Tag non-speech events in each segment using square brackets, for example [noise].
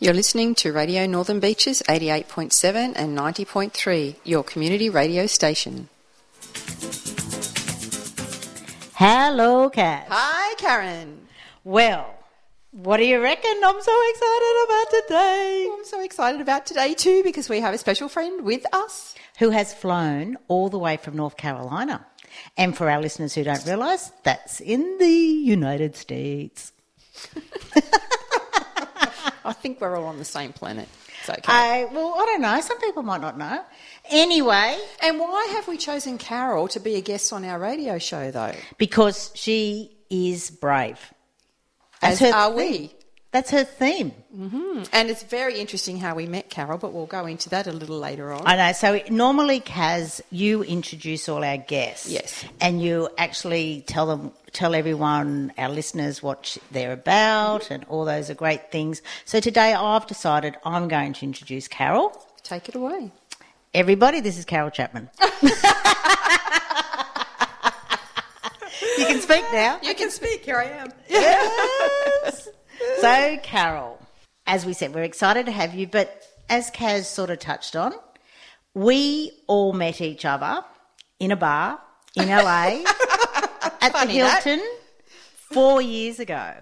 You're listening to Radio Northern Beaches 88.7 and 90.3, your community radio station. Hello, Kat. Hi, Karen. Well, what do you reckon? I'm so excited about today. Oh, I'm so excited about today too because we have a special friend with us who has flown all the way from North Carolina. And for our listeners who don't realise, that's in the United States. [laughs] I think we're all on the same planet. It's okay. I, well, I don't know. Some people might not know. Anyway. And why have we chosen Carol to be a guest on our radio show, though? Because she is brave. As are we. That's her theme. Mm-hmm. And it's very interesting how we met Carol, but we'll go into that a little later on. I know. So normally, Kaz, you introduce all our guests. Yes. And you actually tell them, tell everyone, our listeners, what they're about mm-hmm. and all those are great things. So today I've decided I'm going to introduce Carol. Take it away. Everybody, this is Carol Chapman. [laughs] you can speak now. You can speak. Here I am. Yes. So, Carol, as we said, we're excited to have you, but as Kaz sort of touched on, we all met each other in a bar in LA [laughs] at the Hilton that. four years ago.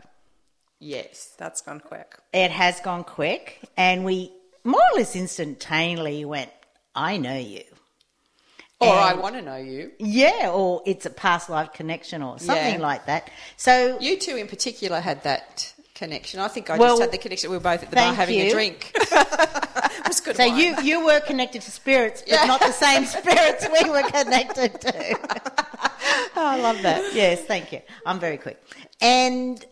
Yes, that's gone quick. It has gone quick, and we more or less instantaneously went, I know you. Or and, I want to know you. Yeah, or it's a past life connection or something yeah. like that. So you two in particular had that connection. I think I well, just had the connection. We were both at the bar having you. a drink. [laughs] it was good. So wine. you you were connected to spirits, but yeah. not the same [laughs] spirits we were connected to. [laughs] oh, I love that. Yes, thank you. I'm very quick. And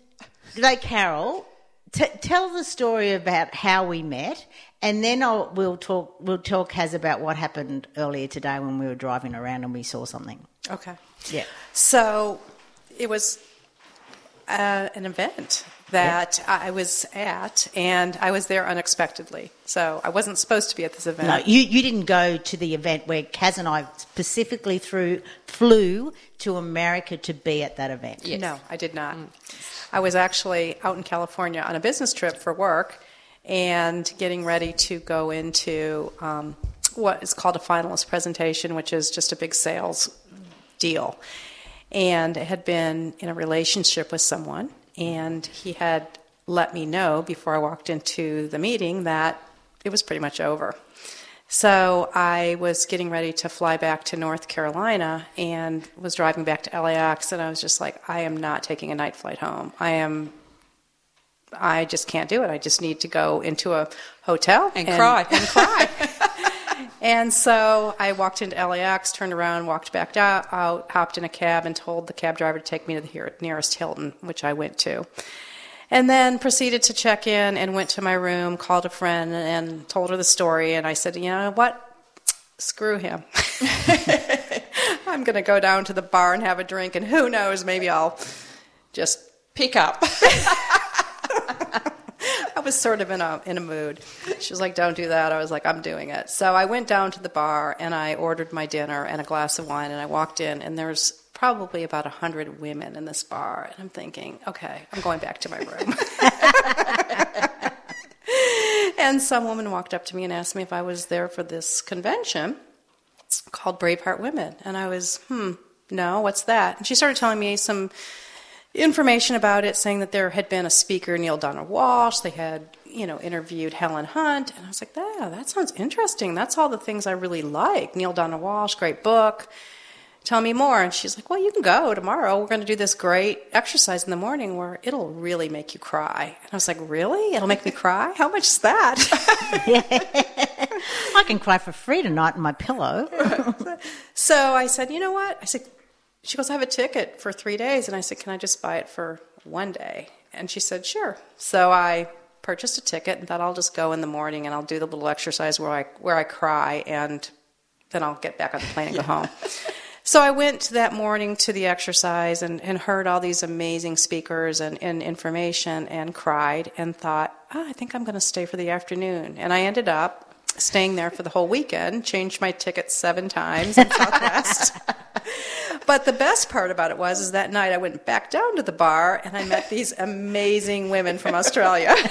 like Carol, t- tell the story about how we met, and then I'll, we'll talk. We'll talk Kaz about what happened earlier today when we were driving around and we saw something. Okay. Yeah. So it was uh, an event that yep. I was at, and I was there unexpectedly. So I wasn't supposed to be at this event. No, you, you didn't go to the event where Kaz and I specifically through, flew to America to be at that event. Yes. No, I did not. Mm. I was actually out in California on a business trip for work and getting ready to go into um, what is called a finalist presentation, which is just a big sales deal. And I had been in a relationship with someone and he had let me know before I walked into the meeting that it was pretty much over. So I was getting ready to fly back to North Carolina and was driving back to LAX, and I was just like, I am not taking a night flight home. I am. I just can't do it. I just need to go into a hotel and, and cry and [laughs] cry. And so I walked into LAX, turned around, walked back out, hopped in a cab, and told the cab driver to take me to the nearest Hilton, which I went to. And then proceeded to check in and went to my room, called a friend, and told her the story. And I said, You know what? Screw him. [laughs] I'm going to go down to the bar and have a drink, and who knows, maybe I'll just pick up. [laughs] I was sort of in a in a mood. She was like, "Don't do that." I was like, "I'm doing it." So I went down to the bar and I ordered my dinner and a glass of wine. And I walked in, and there's probably about a hundred women in this bar, and I'm thinking, "Okay, I'm going back to my room." [laughs] and some woman walked up to me and asked me if I was there for this convention called Braveheart Women, and I was, "Hmm, no, what's that?" And she started telling me some information about it, saying that there had been a speaker, Neale Donald Walsch. They had, you know, interviewed Helen Hunt, and I was like, "Yeah, that sounds interesting. That's all the things I really like." Neale Donald Walsch, great book. Tell me more. And she's like, "Well, you can go tomorrow. We're going to do this great exercise in the morning where it'll really make you cry." And I was like, "Really? It'll make me cry? How much is that?" [laughs] I can cry for free tonight in my pillow. [laughs] so I said, "You know what?" I said, she goes, I have a ticket for three days. And I said, Can I just buy it for one day? And she said, Sure. So I purchased a ticket and thought I'll just go in the morning and I'll do the little exercise where I where I cry and then I'll get back on the plane and go home. So I went that morning to the exercise and, and heard all these amazing speakers and, and information and cried and thought, oh, I think I'm going to stay for the afternoon. And I ended up staying there for the whole weekend, changed my ticket seven times in Southwest. [laughs] but the best part about it was is that night I went back down to the bar and I met these amazing women from Australia. [laughs]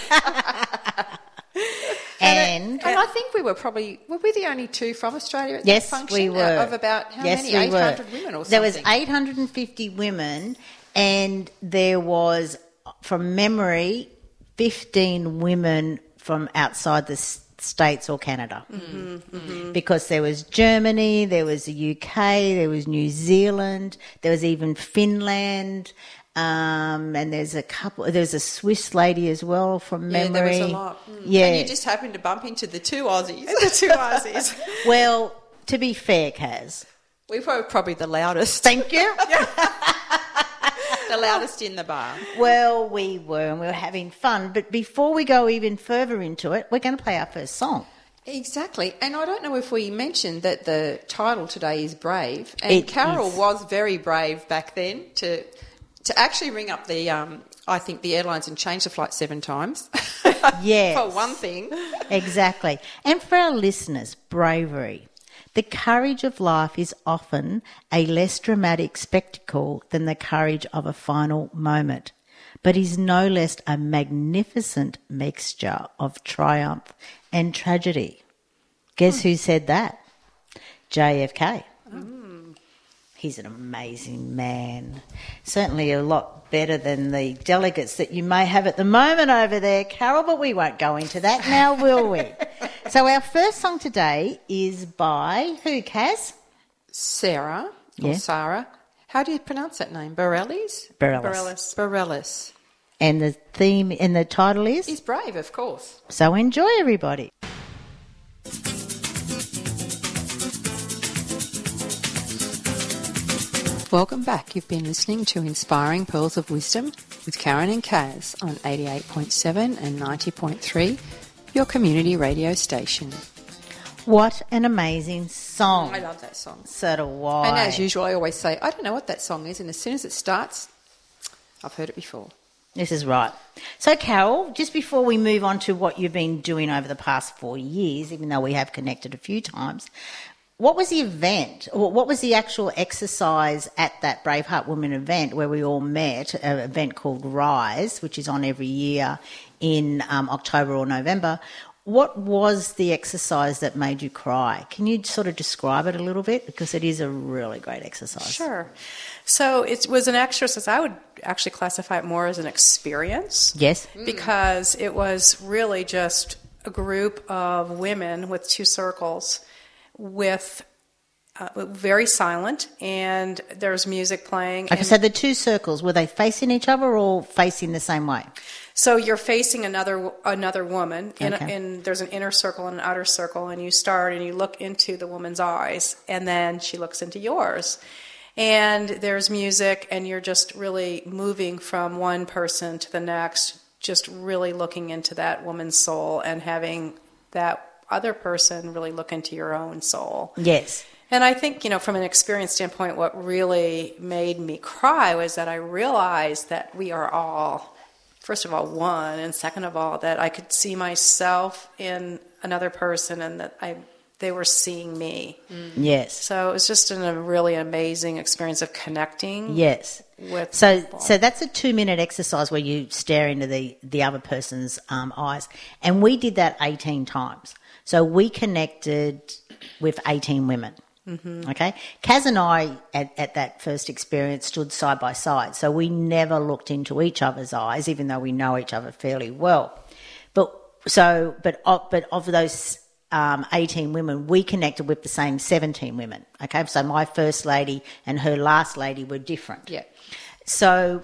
And, And I think we were probably were we the only two from Australia at yes, that function? we were. Of about how yes, many? Eight women or something. There was 850 women, and there was, from memory, 15 women from outside the states or Canada. Mm-hmm, Because there was Germany, there was the UK, there was New Zealand, there was even Finland. Um, and there's a couple. There's a Swiss lady as well from Yeah, memory. there was a lot. Mm. Yeah, And you just happened to bump into the two Aussies. [laughs] the two Aussies. [laughs] well, to be fair, Kaz, we were probably the loudest. thank you. [laughs] the loudest in the bar. Well, we were, and we were having fun. But before we go even further into it, we're going to play our first song. Exactly. And I don't know if we mentioned that the title today is Brave. And It Carol is. was very brave back then to to actually ring up the um, I think the airlines and change the flight seven times. [laughs] Yes. For one thing. Exactly. And for our listeners, bravery. The courage of life is often a less dramatic spectacle than the courage of a final moment, but is no less a magnificent mixture of triumph and tragedy. Guess hmm. who said that? JFK. Oh. He's an amazing man. Certainly a lot better than the delegates that you may have at the moment over there, Carol, but we won't go into that now, will we? [laughs] so our first song today is by who, Kaz? Sarah or Yeah. Sarah. How do you pronounce that name? Borellis? Bareilles. Borellis. And the theme and the title is? He's brave, of course. So enjoy everybody. Welcome back. You've been listening to Inspiring Pearls of Wisdom with Karen and Kaz on 88.7 and 90.3, your community radio station. What an amazing song. I love that song. So do I. And as usual, I always say, I don't know what that song is, and as soon as it starts, I've heard it before. This is right. So, Carol, just before we move on to what you've been doing over the past four years, even though we have connected a few times, what was the event, or what was the actual exercise at that Braveheart Women event where we all met, an event called Rise, which is on every year in um, October or November? What was the exercise that made you cry? Can you sort of describe it a little bit? Because it is a really great exercise. Sure. So it was an exercise. I would actually classify it more as an experience. Yes. Because it was really just a group of women with two circles with uh, very silent and there's music playing. Okay, and so the two circles, were they facing each other or facing the same way? so you're facing another another woman and, Okay. in there's an inner circle and an outer circle and you start and you look into the woman's eyes and then she looks into yours and there's music and you're just really moving from one person to the next just really looking into that woman's soul and having that other person really look into your own soul Yes. and I think, you know, from an experience standpoint, what really made me cry was that I realized that we are all, first of all, one, and second of all, that I could see myself in another person and that I they were seeing me. Yes. So it was just an, a really amazing experience of connecting. Yes. With so people. so that's a two minute exercise where you stare into the the other person's um, eyes, and we did that eighteen times. So we connected with eighteen women. Mm-hmm. Okay, Kaz and I at, at that first experience stood side by side, so we never looked into each other's eyes, even though we know each other fairly well. But so, but of, but of those um, 18 women, we connected with the same 17 women. Okay, so my first lady and her last lady were different. Yeah. So,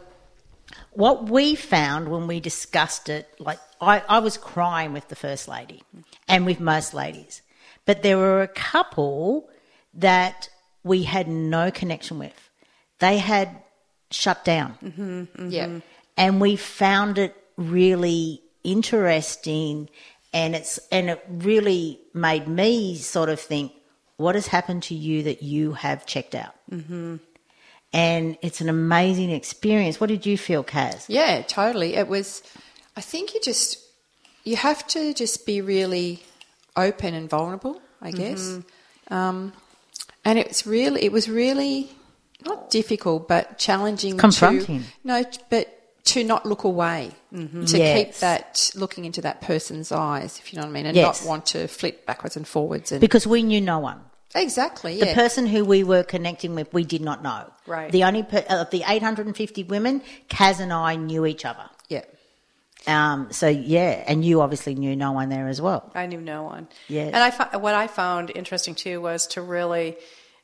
what we found when we discussed it, like I, I was crying with the first lady and with most ladies, but there were a couple that we had no connection with. They had shut down Yeah. and we found it really interesting and it's and it really made me sort of think what has happened to you that you have checked out. Mm-hmm. And it's an amazing experience. What did you feel, Kaz? Yeah, totally. It was, I think you just, you have to just be really open and vulnerable, I guess. Mm-hmm. Um, and it's really, it was really not difficult, but challenging. Confronting. To, no, but to not look away, to Mm-hmm. Yes. keep that looking into that person's eyes, if you know what I mean, and Yes. not want to flip backwards and forwards. And Because we knew no one. Exactly, The yeah, person who we were connecting with, we did not know. Right. The only per- of the 850 women, Kaz and I knew each other. yeah. Um, so yeah, and you obviously knew no one there as well. I knew no one. Yeah. And I fo- what I found interesting too was to really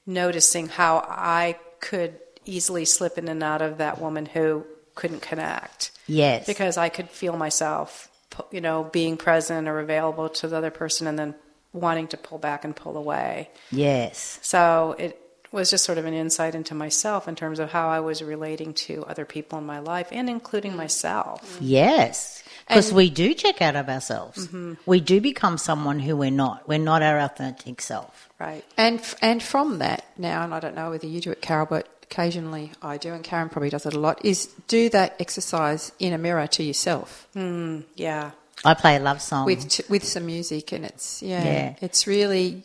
noticing how I could easily slip in and out of that woman who couldn't connect Yes. because I could feel myself, you know, being present or available to the other person and then wanting to pull back and pull away. yes. So it was just sort of an insight into myself in terms of how I was relating to other people in my life and including myself. Yes. Because we do check out of ourselves. Mm-hmm. We do become someone who we're not. We're not our authentic self. Right. And f- and from that now, and I don't know whether you do it, Carol, but occasionally I do, and Karen probably does it a lot. Is do that exercise in a mirror to yourself Yeah. I play a love song. with t- with some music, and it's yeah, Yeah. it's really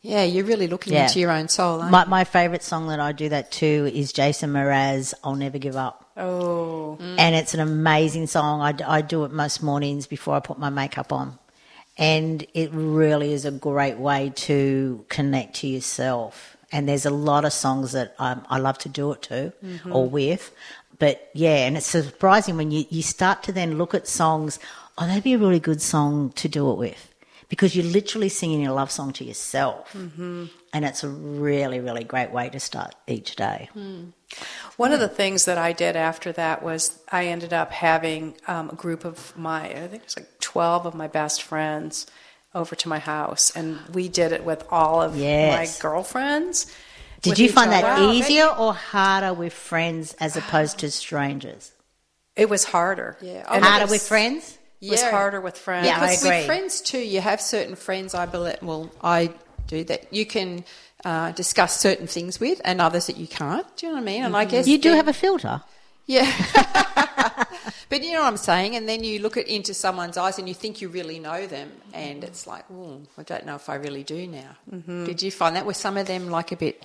yeah, you're really looking Yeah. into your own soul. Aren't my, my favourite song that I do that to is Jason Mraz, I'll Never Give Up. Oh. And it's an amazing song. I, I do it most mornings before I put my makeup on. And it really is a great way to connect to yourself. And there's a lot of songs that um, I love to do it to or with. But yeah, and it's surprising when you, you start to then look at songs, oh, that'd be a really good song to do it with. Because you're literally singing a love song to yourself. Mm-hmm. And it's a really, really great way to start each day. One of the things that I did after that was I ended up having um, a group of my, I think it was like 12 of my best friends over to my house. And we did it with all of Yes. my girlfriends. Did you each find that other. easier or harder with friends as opposed to strangers? It was harder. Yeah. And harder it with friends? It was Yeah. harder with friends. Yeah, I Because agree. with friends too, you have certain friends. I believe. Well, I do that. You can uh, discuss certain things with, and others that you can't. Do you know what I mean? And I guess You do then- have a filter. Yeah. [laughs] but you know what I'm saying? And then you look at into someone's eyes and you think you really know them, and it's like, oh, I don't know if I really do now. Mm-hmm. Did you find that? Were some of them like a bit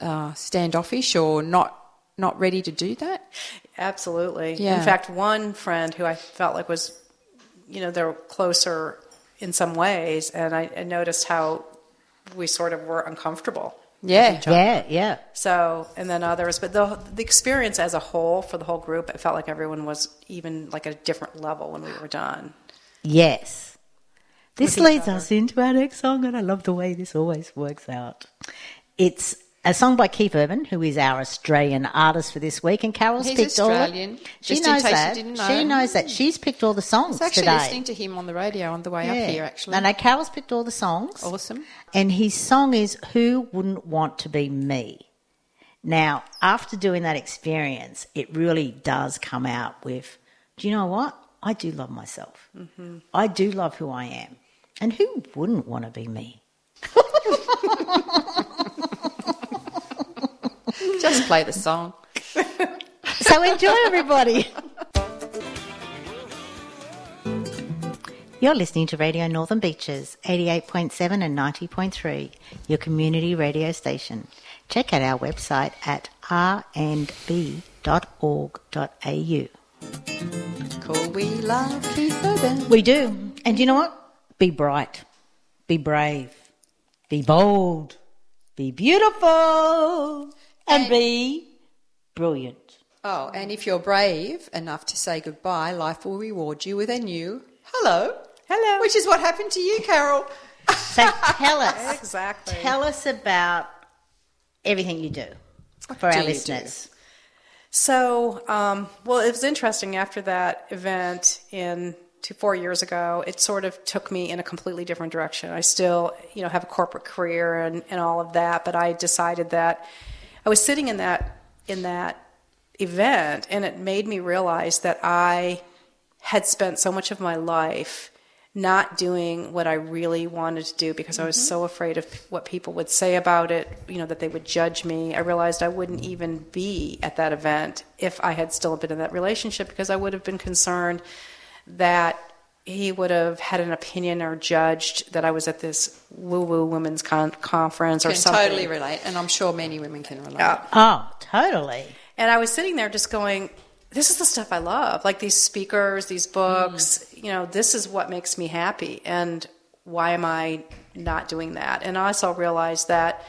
uh, standoffish or not not ready to do that? Absolutely. Yeah. In fact, one friend who I felt like was, you know, they're closer in some ways, and I, I noticed how we sort of were uncomfortable. Yeah. Yeah, yeah. So, and then others, but the the experience as a whole for the whole group, it felt like everyone was even like a different level when we were done. Yes. This leads other. us into our next song, and I love the way this always works out. It's a song by Keith Urban, who is our Australian artist for this week, and Carol's He's picked all. Australian, She just in knows that. didn't She knows that. She's picked all the songs I was actually today. listening to him on the radio on the way up here, actually. No, no, Carol's picked all the songs. Awesome. And his song is Who Wouldn't Want to Be Me? Now, after doing that experience, it really does come out with, do you know what? I do love myself. Mm-hmm. I do love who I am. And who wouldn't want to be me? [laughs] Just play the song. [laughs] So enjoy, everybody. You're listening to Radio Northern Beaches, 88.7 and 90.3, your community radio station. Check out our website at rnb.org.au. Cool. We love Keith Urban. We do. And you know what? Be bright, be brave, be bold, be beautiful, and, And- be brilliant. Oh, and if you're brave enough to say goodbye, life will reward you with a new hello. Hello. Which is what happened to you, Carol. So tell [laughs] us. Exactly. Tell us about everything you do for do our you listeners. So, um, well, it was interesting after that event in two, four years ago. It sort of took me in a completely different direction. I still, you know, have a corporate career and, and all of that, but I decided that I was sitting in that in that event, and it made me realize that I had spent so much of my life not doing what I really wanted to do because I was mm-hmm. so afraid of what people would say about it, you know, that they would judge me. I realized I wouldn't even be at that event if I had still been in that relationship because I would have been concerned that he would have had an opinion or judged that I was at this woo woo women's con- conference or Can something. totally relate, and I'm sure many women can relate. Yeah. Oh, totally. And I was sitting there just going, this is the stuff I love. Like these speakers, these books, mm. you know, this is what makes me happy. And why am I not doing that? And I also realized that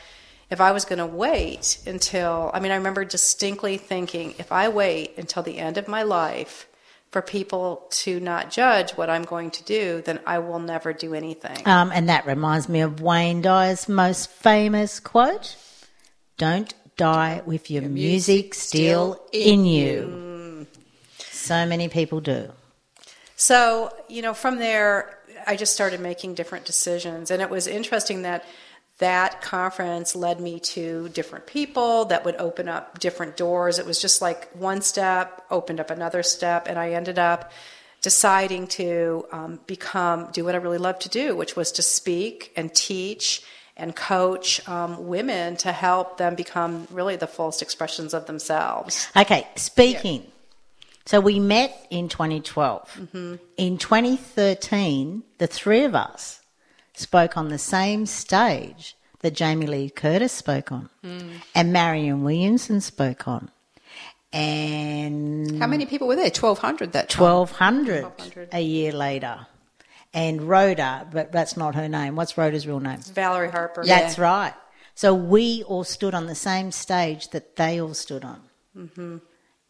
if I was going to wait until, I mean, I remember distinctly thinking, if I wait until the end of my life for people to not judge what I'm going to do, then I will never do anything. Um, and that reminds me of Wayne Dyer's most famous quote Don't die with your, music, still in you. So many people do. So, you know, from there, I just started making different decisions. And it was interesting that that conference led me to different people that would open up different doors. It was just like one step opened up another step. And I ended up deciding to um, become, do what I really love to do, which was to speak and teach and coach um, women to help them become really the fullest expressions of themselves. Okay, speaking. So we met in 2012. In 2013, the three of us spoke on the same stage that Jamie Lee Curtis spoke on, and Marianne Williamson spoke on, and How many people were there? 1,200 that time. 1200 1200. a year later. And Rhoda, but that's not her name. What's Rhoda's real name? Valerie Harper. That's right. So we all stood on the same stage that they all stood on. Mm-hmm.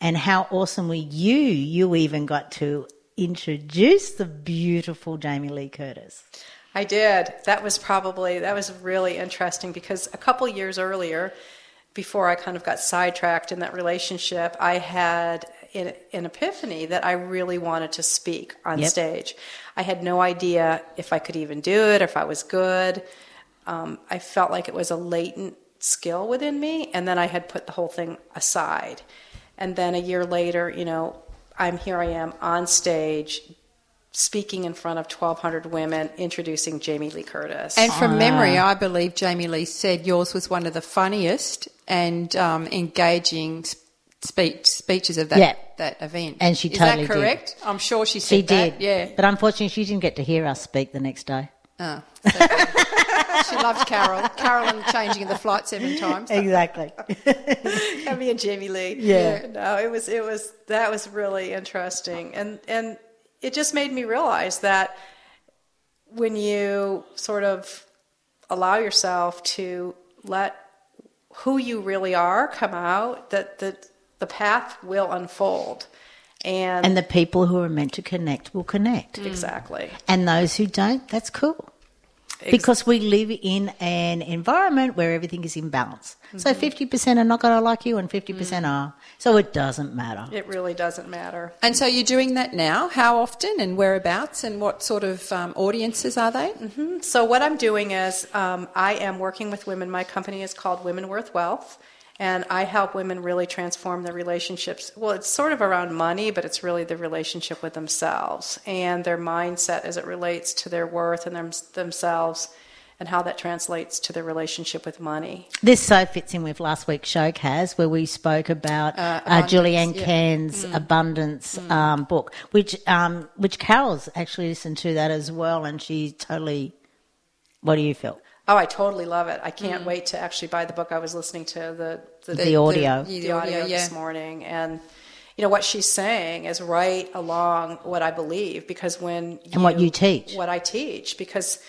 And how awesome were you? You even got to introduce the beautiful Jamie Lee Curtis. I did. That was probably that was really interesting because a couple years earlier, before I kind of got sidetracked in that relationship, I had an, an epiphany that I really wanted to speak on Yep. stage. I had no idea if I could even do it, if I was good. Um, I felt like it was a latent skill within me, and then I had put the whole thing aside. And then a year later, you know, I'm here. I am on stage, speaking in front of 1,200 women, introducing Jamie Lee Curtis. And from memory, I believe Jamie Lee said yours was one of the funniest and um, engaging speech, speeches of that Yeah. that event. And she Is totally that did. correct? I'm sure she said She did. that. Yeah. But unfortunately, she didn't get to hear us speak the next day. Oh, [laughs] she loved Carol. Carolyn changing the flight seven times. Exactly. Yeah, me and Jamie Lee. Yeah. No, it was it was that was really interesting, and and it just made me realize that when you sort of allow yourself to let who you really are come out, that the the path will unfold, and, and the people who are meant to connect will connect. exactly And those who don't, that's cool. Because we live in an environment where everything is in balance. So 50% are not going to like you and 50% are. So it doesn't matter. it really doesn't matter. And so you're doing that now. How often and whereabouts and what sort of um, audiences are they? So what I'm doing is um, I am working with women. My company is called Women Worth Wealth, and I help women really transform their relationships. Well, it's sort of around money, but it's really the relationship with themselves and their mindset as it relates to their worth and them, themselves, and how that translates to their relationship with money. This so fits in with last week's show, Kaz, where we spoke about uh, abundance, Julie Ann yeah. Cairns' abundance um, book, which um, which Carol's actually listened to that as well, and she totally. What do you feel? Oh, I totally love it. I can't wait to actually buy the book. I was listening to the the, The audio. The, the audio yeah. this morning and you know what she's saying is right along what I believe because when And what you teach. what I teach because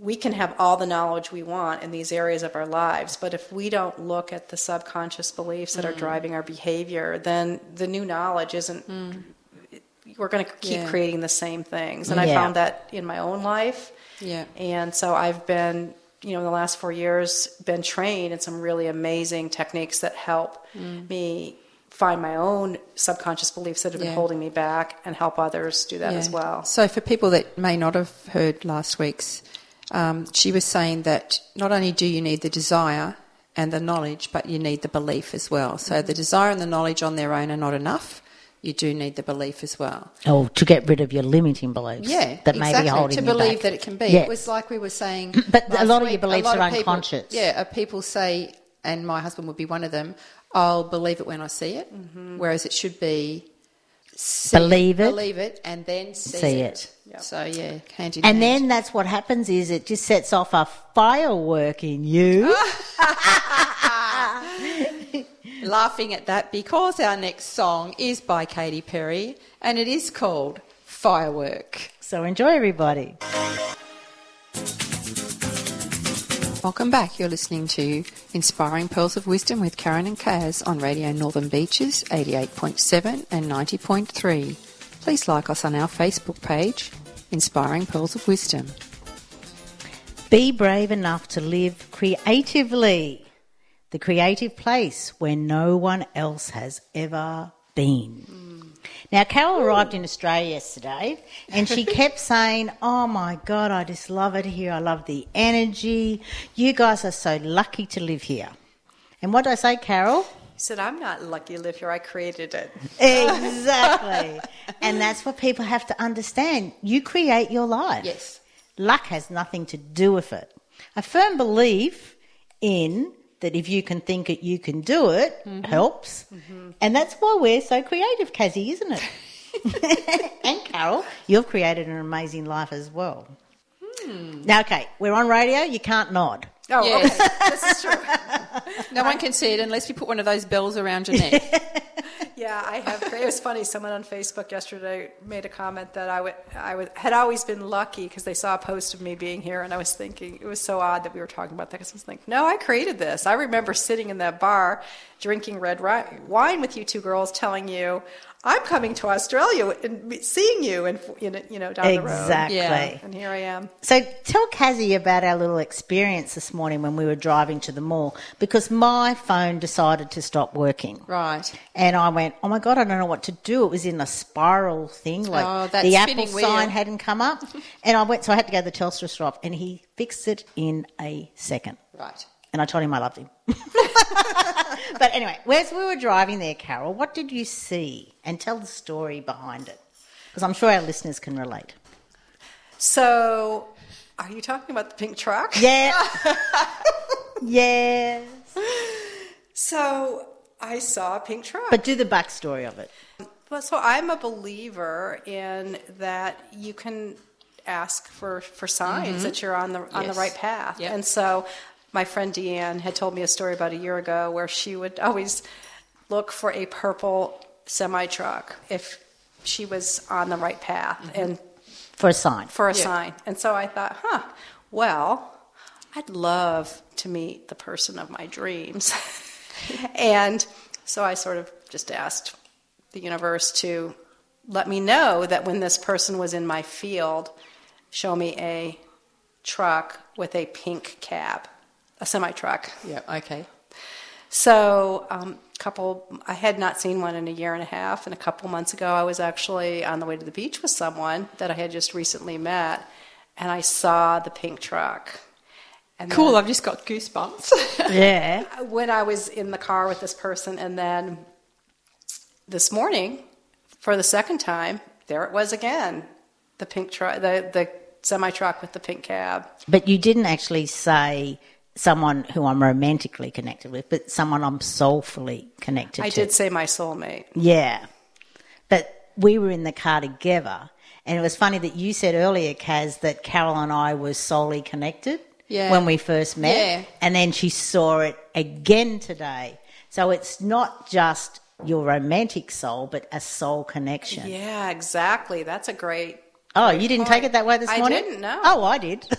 we can have all the knowledge we want in these areas of our lives but if we don't look at the subconscious beliefs that are Mm. driving our behavior then the new knowledge isn't we're going to keep Mm. Yeah. creating the same things and I found that in my own life Yeah. and so I've been, you know, in the last four years, been trained in some really amazing techniques that help Mm. me find my own subconscious beliefs that have been Yeah. holding me back and help others do that Yeah. as well. So, for people that may not have heard last week's, um, she was saying that not only do you need the desire and the knowledge, but you need the belief as well. So, the desire and the knowledge on their own are not enough. You do need the belief as well. Oh, to get rid of your limiting beliefs. Yeah, that may exactly. be holding to you believe back. that it can be. Yeah. It was like we were saying, [clears throat] But a last lot of your week, beliefs are people- unconscious. Yeah, uh, people say, and my husband would be one of them. I'll believe it when I see it, whereas it should be see Believe it. believe it, and then see, See it. Yep. So yeah, hand in And hand. then that's what happens is it just sets off a firework in you. [laughs] [laughs] laughing at that because our next song is by Katy Perry, and it is called Firework. so enjoy everybody. Welcome back. You're listening to Inspiring Pearls of Wisdom with Karen and Kaz on Radio Northern Beaches 88.7 and 90.3. Please like us on our Facebook page, Inspiring Pearls of Wisdom. Be brave enough to live creatively. The creative place where no one else has ever been. Hmm. Now, Carol arrived in Australia yesterday and she [laughs] kept saying, Oh my God, I just love it here. I love the energy. You guys are so lucky to live here. And what did I say, Carol? He said, I'm not lucky to live here. I created it. Exactly. [laughs] and that's what people have to understand. You create your life. Yes. Luck has nothing to do with it. A firm belief in that if you can think it, you can do it mm-hmm. helps. Mm-hmm. And that's why we're so creative, Kazzy, isn't it? [laughs] and Carol, you've created an amazing life as well. Hmm. Now, okay, we're on radio, you can't nod. Oh, Yes. okay. this is true. [laughs] No one can see it unless you put one of those bells around your neck. [laughs] Yeah, I have. It was funny. Someone on Facebook yesterday made a comment that I would, I would, had always been lucky because they saw a post of me being here, and I was thinking it was so odd that we were talking about that. Because I was like, no, I created this. I remember sitting in that bar drinking red wine with you two girls, telling you, "I'm coming to Australia and seeing you," and you know, down the road. Exactly. Yeah. And here I am. So tell Kazzy about our little experience this morning when we were driving to the mall because my phone decided to stop working. right. And I went, oh my God, I don't know what to do. It was in a spiral thing, like Oh, that the Apple spinning wheel. sign hadn't come up. [laughs] and I went, so I had to go to the Telstra shop and he fixed it in a second. Right. And I told him I loved him. [laughs] but anyway, as we were driving there, Carol, what did you see? And tell the story behind it. Because I'm sure our listeners can relate. So, are you talking about the pink truck? Yeah. [laughs] yes. So I saw a pink truck. But do the backstory of it. Well, so I'm a believer in that you can ask for, for signs mm-hmm. that you're on the on Yes. the right path. Yep. And so my friend Deanne had told me a story about a year ago where she would always look for a purple semi truck if she was on the right path and For a sign. for a Yeah. sign. And so I thought, huh, well, I'd love to meet the person of my dreams. [laughs] and so I sort of just asked the universe to let me know that when this person was in my field, show me a truck with a pink cab, a semi truck. Yeah. Okay. So, um, couple, I had not seen one in a year and a half, and a couple months ago, I was actually on the way to the beach with someone that I had just recently met, and I saw the pink truck. And Cool. then- I've just got goosebumps. [laughs] Yeah. when I was in the car with this person, and then this morning, for the second time, there it was again, the pink truck, the the semi truck with the pink cab. But you didn't actually say someone who I'm romantically connected with, but someone I'm soulfully connected I to. I did say my soulmate. Yeah. But we were in the car together. And it was funny that you said earlier, Kaz, that Carol and I were soully connected Yeah. when we first met. Yeah. And then she saw it again today. So it's not just your romantic soul, but a soul connection. Yeah, exactly. That's a great. Oh, you didn't take it that way this I morning? didn't, no. Oh, I did. [laughs] [laughs]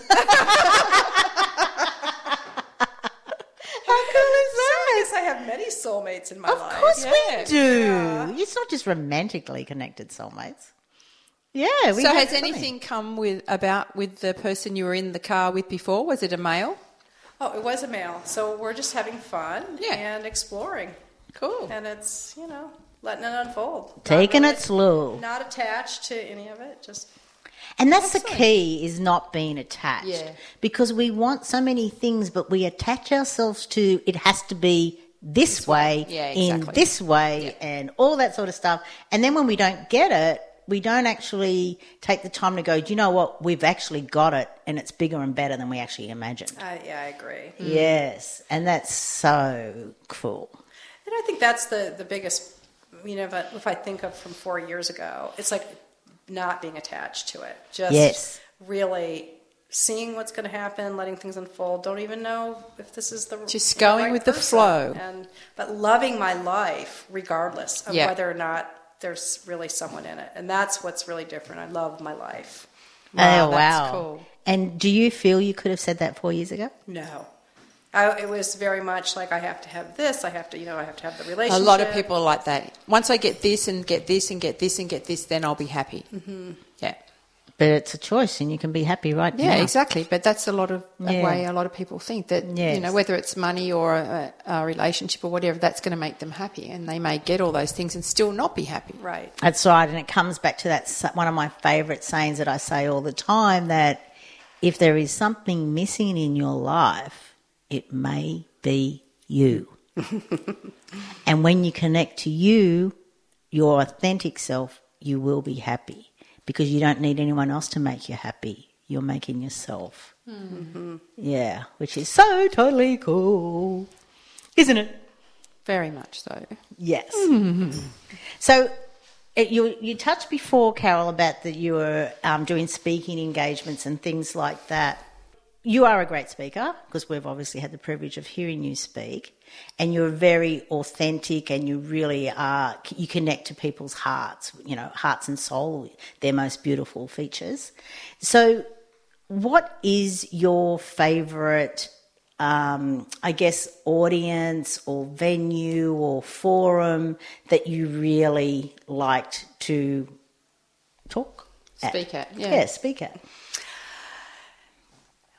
How cool is that? Because I have many soulmates in my Of life. Of course Yeah. we do. It's not just romantically connected soulmates. Yeah. We so has plenty. anything come with about with the person you were in the car with before? Was it a male? Oh, it was a male. So we're just having fun Yeah. and exploring. Cool. And it's, you know, letting it unfold. Taking really- it slow. Not attached to any of it. Just And that's the key is not being attached. Yeah. Because we want so many things, but we attach ourselves to it has to be this way, Yeah, in this way, and all that sort of stuff. And then when we don't get it, we don't actually take the time to go, do you know what? We've actually got it, and it's bigger and better than we actually imagined. I, yeah, I agree. Mm. Yes, and that's so cool. And I think that's the, the biggest, you know, if I, if I think of from four years ago, it's like not being attached to it. Just Yes. really seeing what's going to happen, letting things unfold. Don't even know if this is the Just the going right with the flow. And but loving my life regardless of Yeah. whether or not there's really someone in it. And that's what's really different. I love my life. Wow, oh, that's wow. cool. And do you feel you could have said that four years ago? No. I, it was very much like I have to have this. I have to, you know, I have to have the relationship. A lot of people are like that. Once I get this and get this and get this and get this, then I'll be happy. Mm-hmm. Yeah. But it's a choice, and you can be happy right Yeah, now. exactly. But that's a lot of a Yeah. way a lot of people think that Yes. you know whether it's money or a, a relationship or whatever, that's going to make them happy, and they may get all those things and still not be happy. Right. That's right, and it comes back to that one of my favourite sayings that I say all the time that if there is something missing in your life, it may be you. [laughs] and when you connect to you, your authentic self, you will be happy because you don't need anyone else to make you happy. You're making yourself. Yeah, which is so totally cool, isn't it? Very much so. Yes. So it, you you touched before, Carol, about that you were um, doing speaking engagements and things like that. You are a great speaker because we've obviously had the privilege of hearing you speak, and you're very authentic, and you really are. You connect to people's hearts, you know, hearts and soul, their most beautiful features. So, what is your favourite um, I guess, audience or venue or forum that you really liked to talk at? Speak at, yeah. Yeah, speak at.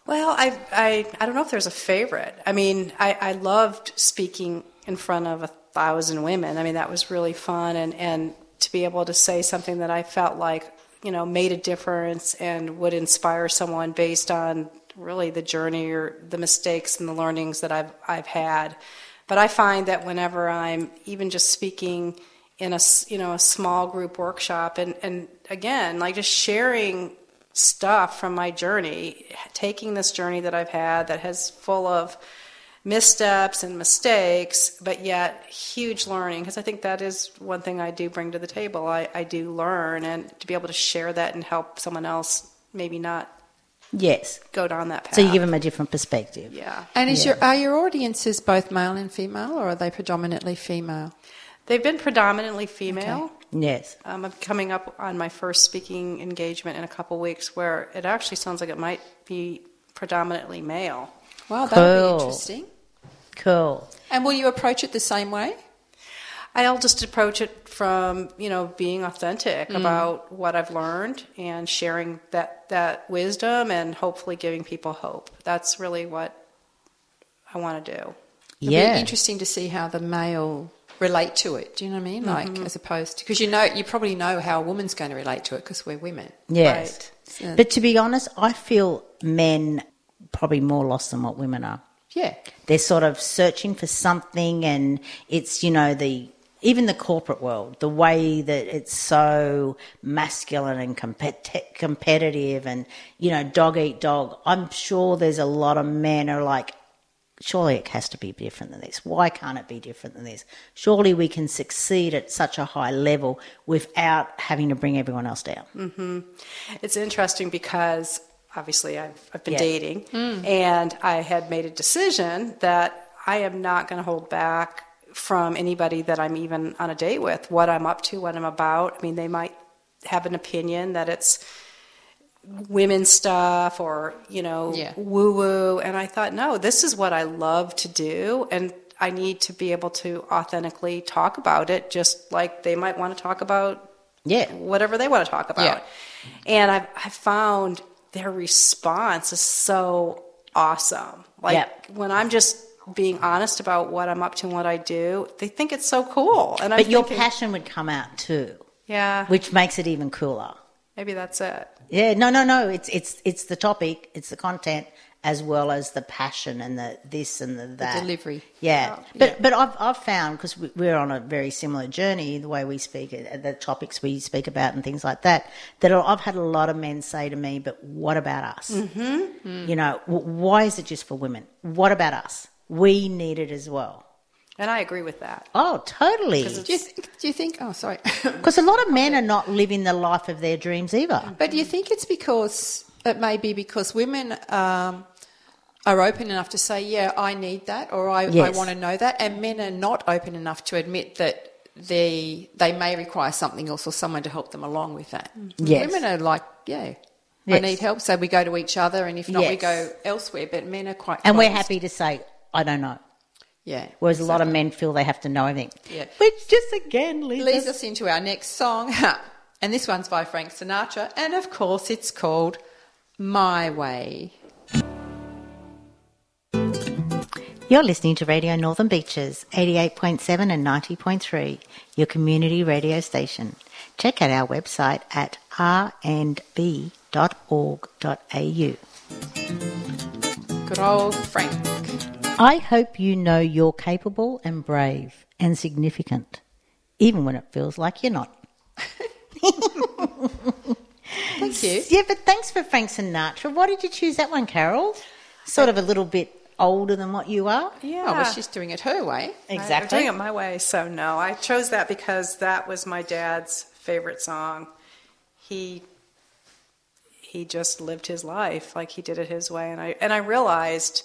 Well, I, I, I don't know if there's a favorite. I mean, I, I loved speaking in front of a thousand women. I mean, that was really fun, and, and to be able to say something that I felt like, you know, made a difference and would inspire someone based on really the journey or the mistakes and the learnings that I've, I've had. But I find that whenever I'm even just speaking in a, you know, a small group workshop and, and again, like just sharing stuff from my journey, taking this journey that I've had that has full of missteps and mistakes, but yet huge learning. Because I think that is one thing I do bring to the table. I, I do learn, and to be able to share that and help someone else maybe not Yes. go down that path. So you give them a different perspective. yeah. And is your are your audiences both male and female, or are they predominantly female? They've been predominantly female. Yes. Um, I'm coming up on my first speaking engagement in a couple weeks where it actually sounds like it might be predominantly male. Wow, that'll Cool. be interesting. Cool. And will you approach it the same way? I'll just approach it from you know being authentic about what I've learned and sharing that that wisdom and hopefully giving people hope. That's really what I want to do. It'll yeah. be interesting to see how the male relate to it. Do you know what I mean? Like mm-hmm. as opposed to because you know you probably know how a woman's going to relate to it because we're women. Yes. Right. So- But to be honest, I feel men probably more lost than what women are. Yeah. They're sort of searching for something, and it's, you know, the even the corporate world, the way that it's so masculine and compet- competitive and, you know, dog eat dog. I'm sure there's a lot of men are like, surely it has to be different than this. Why can't it be different than this? Surely we can succeed at such a high level without having to bring everyone else down. Mm-hmm. It's interesting because obviously I've, I've been Yeah. dating mm. and I had made a decision that I am not going to hold back from anybody that I'm even on a date with, what I'm up to, what I'm about. I mean, they might have an opinion that it's women stuff or, you know, Yeah. woo woo. And I thought, no, this is what I love to do. And I need to be able to authentically talk about it, just like they might want to talk about Yeah. whatever they want to talk about. Yeah. And I've, I've found their response is so awesome. Like Yeah. when I'm just being honest about what I'm up to and what I do, they think it's so cool. And I'm But your thinking, passion would come out too, yeah, which makes it even cooler. Maybe that's it. Yeah, no, no, no. It's it's it's the topic, it's the content, as well as the passion and the this and the that delivery. Yeah, Oh, but yeah. but I've I've found because we're on a very similar journey, the way we speak, uh, the topics we speak about, and things like that. That I've had a lot of men say to me, "But what about us? Mm-hmm. You know, why is it just for women? What about us? We need it as well." And I agree with that. Oh, totally. Do you, think, do you think? Oh, sorry. [laughs] Because a lot of men are not living the life of their dreams either. but do you think it's because it may be because women um, are open enough to say, "Yeah, I need that," or "I, I want to know that," and men are not open enough to admit that they they may require something else or someone to help them along with that. Yes. Women are like, "Yeah." I need help, so we go to each other, and if not, we go elsewhere. But men are quite, And we're happy to say, I don't know. Yeah. Whereas a lot of men feel they have to know everything. Yeah. Which just again leads, leads us us into our next song, [laughs] and this one's by Frank Sinatra, and of course, it's called "My Way." You're listening to Radio Northern Beaches, 88.7 and 90.3, your community radio station. Check out our website at rnb.org.au. Good old Frank. I hope you know you're capable and brave and significant, even when it feels like you're not. Thank you. [laughs] Yeah, but thanks for Frank Sinatra. Why did you choose that one, Carol? Sort of a little bit older than what you are. Yeah. Oh, well, she's doing it her way. I'm doing it my way, so no. I chose that because that was my dad's favorite song. He he just lived his life like he did it his way, and I and I realized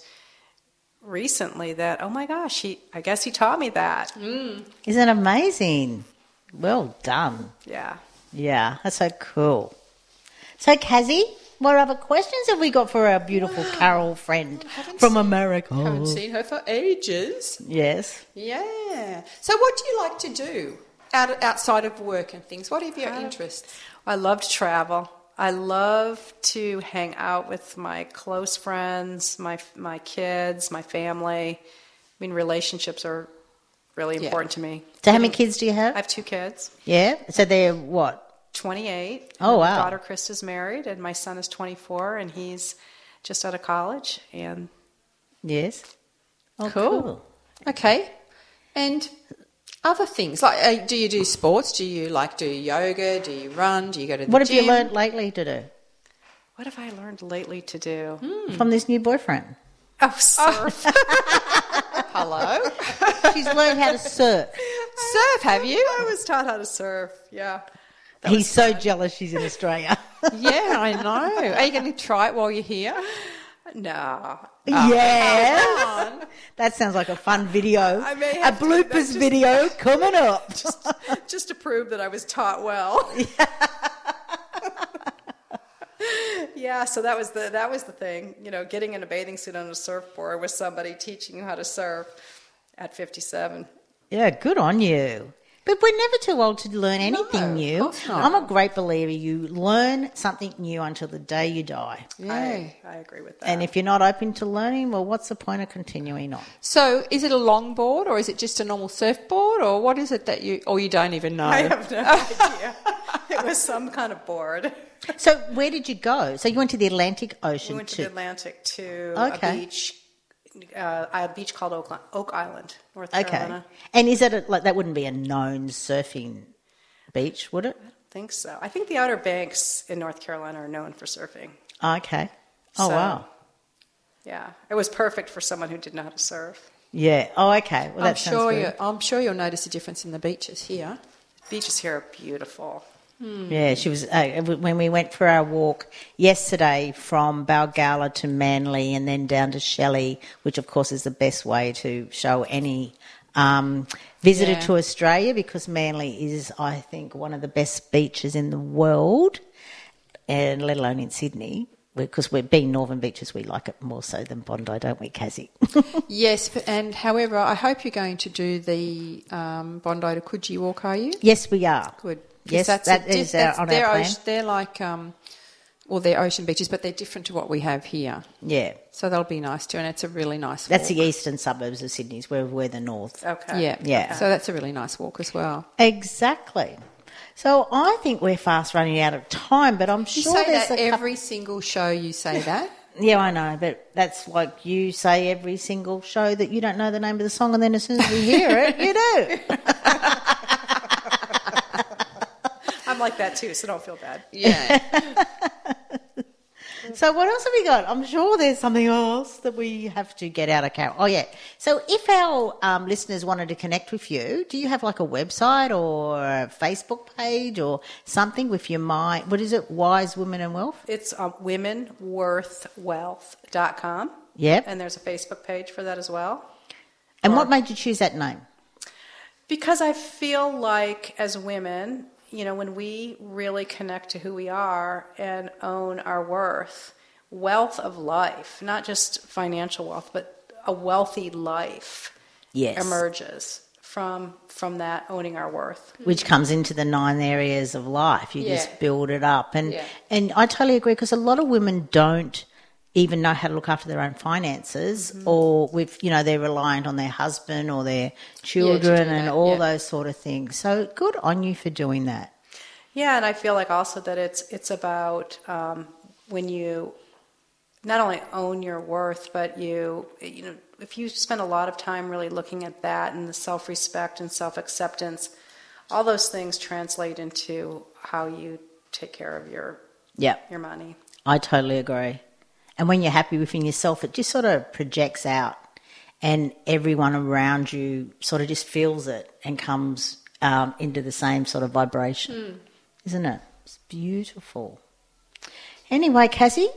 recently that oh my gosh, he I guess he taught me that. Mm. Isn't amazing? Well done. Yeah. Yeah, that's so cool. So, Kazzy, what other questions have we got for our beautiful [gasps] Carol friend oh, from seen- America? Haven't seen her for ages. Yes. Yeah. So, what do you like to do out, outside of work and things? What are your uh, interests? I love to travel. I love to hang out with my close friends, my my kids, my family. I mean, relationships are really Yeah. important to me. So, how many kids do you have? I have? two kids. Yeah. So they're what? 28. Oh, My wow. daughter Krista's married, and my son is 24, and he's just out of college. And Yes. Oh, Cool. cool. Okay. And other things like uh, do you do sports? Do you like do yoga? Do you run? Do you go to the What have gym? you learned lately to do what have I learned lately to do? from this new boyfriend? Oh, surf. [laughs] Hello. She's learned how to surf. Surf, have you? I was taught how to surf. Yeah. That He's so fun. jealous she's in Australia. yeah, I [laughs] know. Are you going to try it while you're here? No. [laughs] yeah. That sounds like a fun video. I may a bloopers just- video [laughs] coming up. Just, just to prove that I was taught well. Yeah. [laughs] yeah, so that was the that was the thing. You know, getting in a bathing suit on a surfboard with somebody teaching you how to surf at 57. Yeah, good on you. But we're never too old to learn anything of new. course not. I'm a great believer you learn something new until the day you die. Yeah. I, I agree with that. And if you're not open to learning, well, what's the point of continuing on? So, is it a longboard or is it just a normal surfboard or what is it that you or you don't even know? I have no [laughs] idea. it was some kind of board. So, where did you go? So, you went to the Atlantic We Ocean went to to. the Atlantic to Okay. a beach, uh, a beach called Oak, Oak Island, North Okay. Carolina. And is that a, like that? Wouldn't be a known surfing beach, would it? I don't think so. I think the Outer Banks in North Carolina are known for surfing. Okay. Oh So- wow. Yeah, it was perfect for someone who didn't know how to surf. Yeah. Oh, okay. Well, that I'm sounds sure good. you I'm sure you'll notice a difference in the beaches here. Beaches here are beautiful. Yeah, she was uh, when we went for our walk yesterday from Balgowlah to Manly and then down to Shelly, which of course is the best way to show any um, visitor Yeah. to Australia because Manly is, I think, one of the best beaches in the world, and let alone in Sydney. Because we're being Northern Beaches, we like it more so than Bondi, don't we, Cassie? [laughs] Yes, and however, I hope you're going to do the um, Bondi to Coogee walk, are you? yes, we are. Good. 'Cause Yes, that's that a di- is that's- on they're our plan. ocean- they're like, um, well, they're ocean beaches, but they're different to what we have here. Yeah, So they'll be nice too, and it's a really nice walk. that's the eastern suburbs of Sydney. Where we're the north. Okay. Yeah, Yeah. So that's a really nice walk as well. Exactly. So I think we're fast running out of time, but I'm You sure say there's that a couple. every single show. You say that. [laughs] Yeah, I know, but that's like you say every single show that you don't know the name of the song, and then as soon as we hear it, you do. [laughs] I'm like that too, so don't feel bad. Yeah. [laughs] So what else have we got? I'm sure there's something else that we have to get out of Carol. Oh yeah. So if our um, listeners wanted to connect with you, do you have like a website or a Facebook page or something with your mind? What is it? Wise Women and Wealth. It's um, womenworthwealth.com. Yep. And there's a Facebook page for that as well. And what made you choose that name? Because I feel like as women, you know, when we really connect to who we are and own our worth, wealth of life, not just financial wealth, but a wealthy life Yes. emerges from from that owning our worth. which comes into the nine areas of life. You Yeah. just build it up, and Yeah. and I totally agree because a lot of women don't even know how to look after their own finances, Mm-hmm. or with you know they're reliant on their husband or their children do and all yeah. those sort of things. So good on you for doing that. Yeah, and I feel like also that it's it's about um, when you not only own your worth, but you you know if you spend a lot of time really looking at that and the self respect and self acceptance, all those things translate into how you take care of your Yeah, your money. I totally agree. And when you're happy within yourself, it just sort of projects out, and everyone around you sort of just feels it and comes um, into the same sort of vibration, isn't it? It's beautiful. Anyway, Cassie,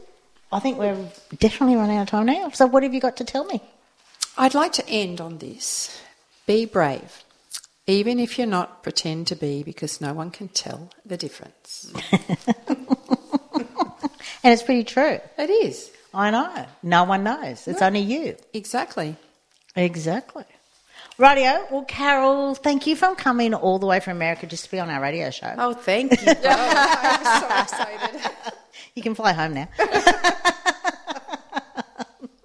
I think we're definitely running out of time now. So, what have you got to tell me? I'd like to end on this. Be brave. Even if you're not, pretend to be because no one can tell the difference. [laughs] And it's pretty true. It is. I know. No one knows. It's only you. Exactly. Exactly. Radio. Well, Carol, thank you for coming all the way from America just to be on our radio show. Oh, thank you. [laughs] Oh, I'm so excited. [laughs] You can fly home now. [laughs]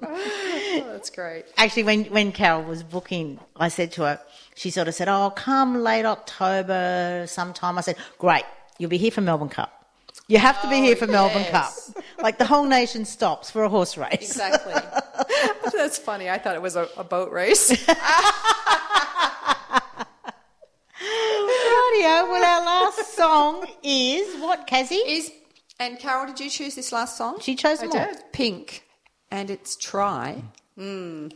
Oh, that's great. Actually, when, when Carol was booking, I said to her, she sort of said, Oh, come late October sometime. I said, Great, you'll be here for Melbourne Cup. You have to be here oh, for Melbourne Cup. Like the whole nation stops for a horse race. Exactly. [laughs] That's funny. I thought it was a, a boat race. [laughs] Radio. Well, our last song is what, Cassie? Is and Carol, did you choose this last song? She chose I all. did. Pink, and it's Try. Hmm.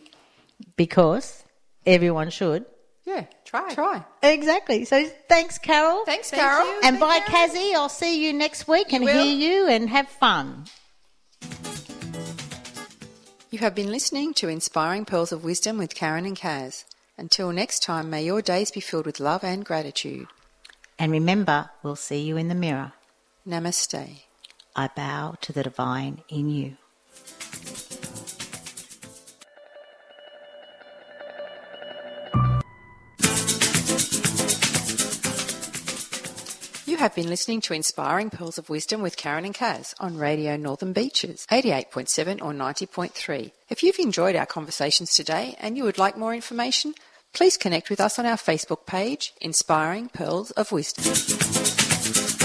Because everyone should. Yeah, try. Try. Exactly. So thanks, Carol. Thanks, Thank Carol. you. And Thank bye, you. Cassie. I'll see you next week and will. hear you and have fun. You have been listening to Inspiring Pearls of Wisdom with Karen and Kaz. Until next time, may your days be filled with love and gratitude. And remember, we'll see you in the mirror. Namaste. I bow to the divine in you. You have been listening to Inspiring Pearls of Wisdom with Karen and Kaz on Radio Northern Beaches, 88.7 or 90.3. If you've enjoyed our conversations today and you would like more information, please connect with us on our Facebook page, Inspiring Pearls of Wisdom.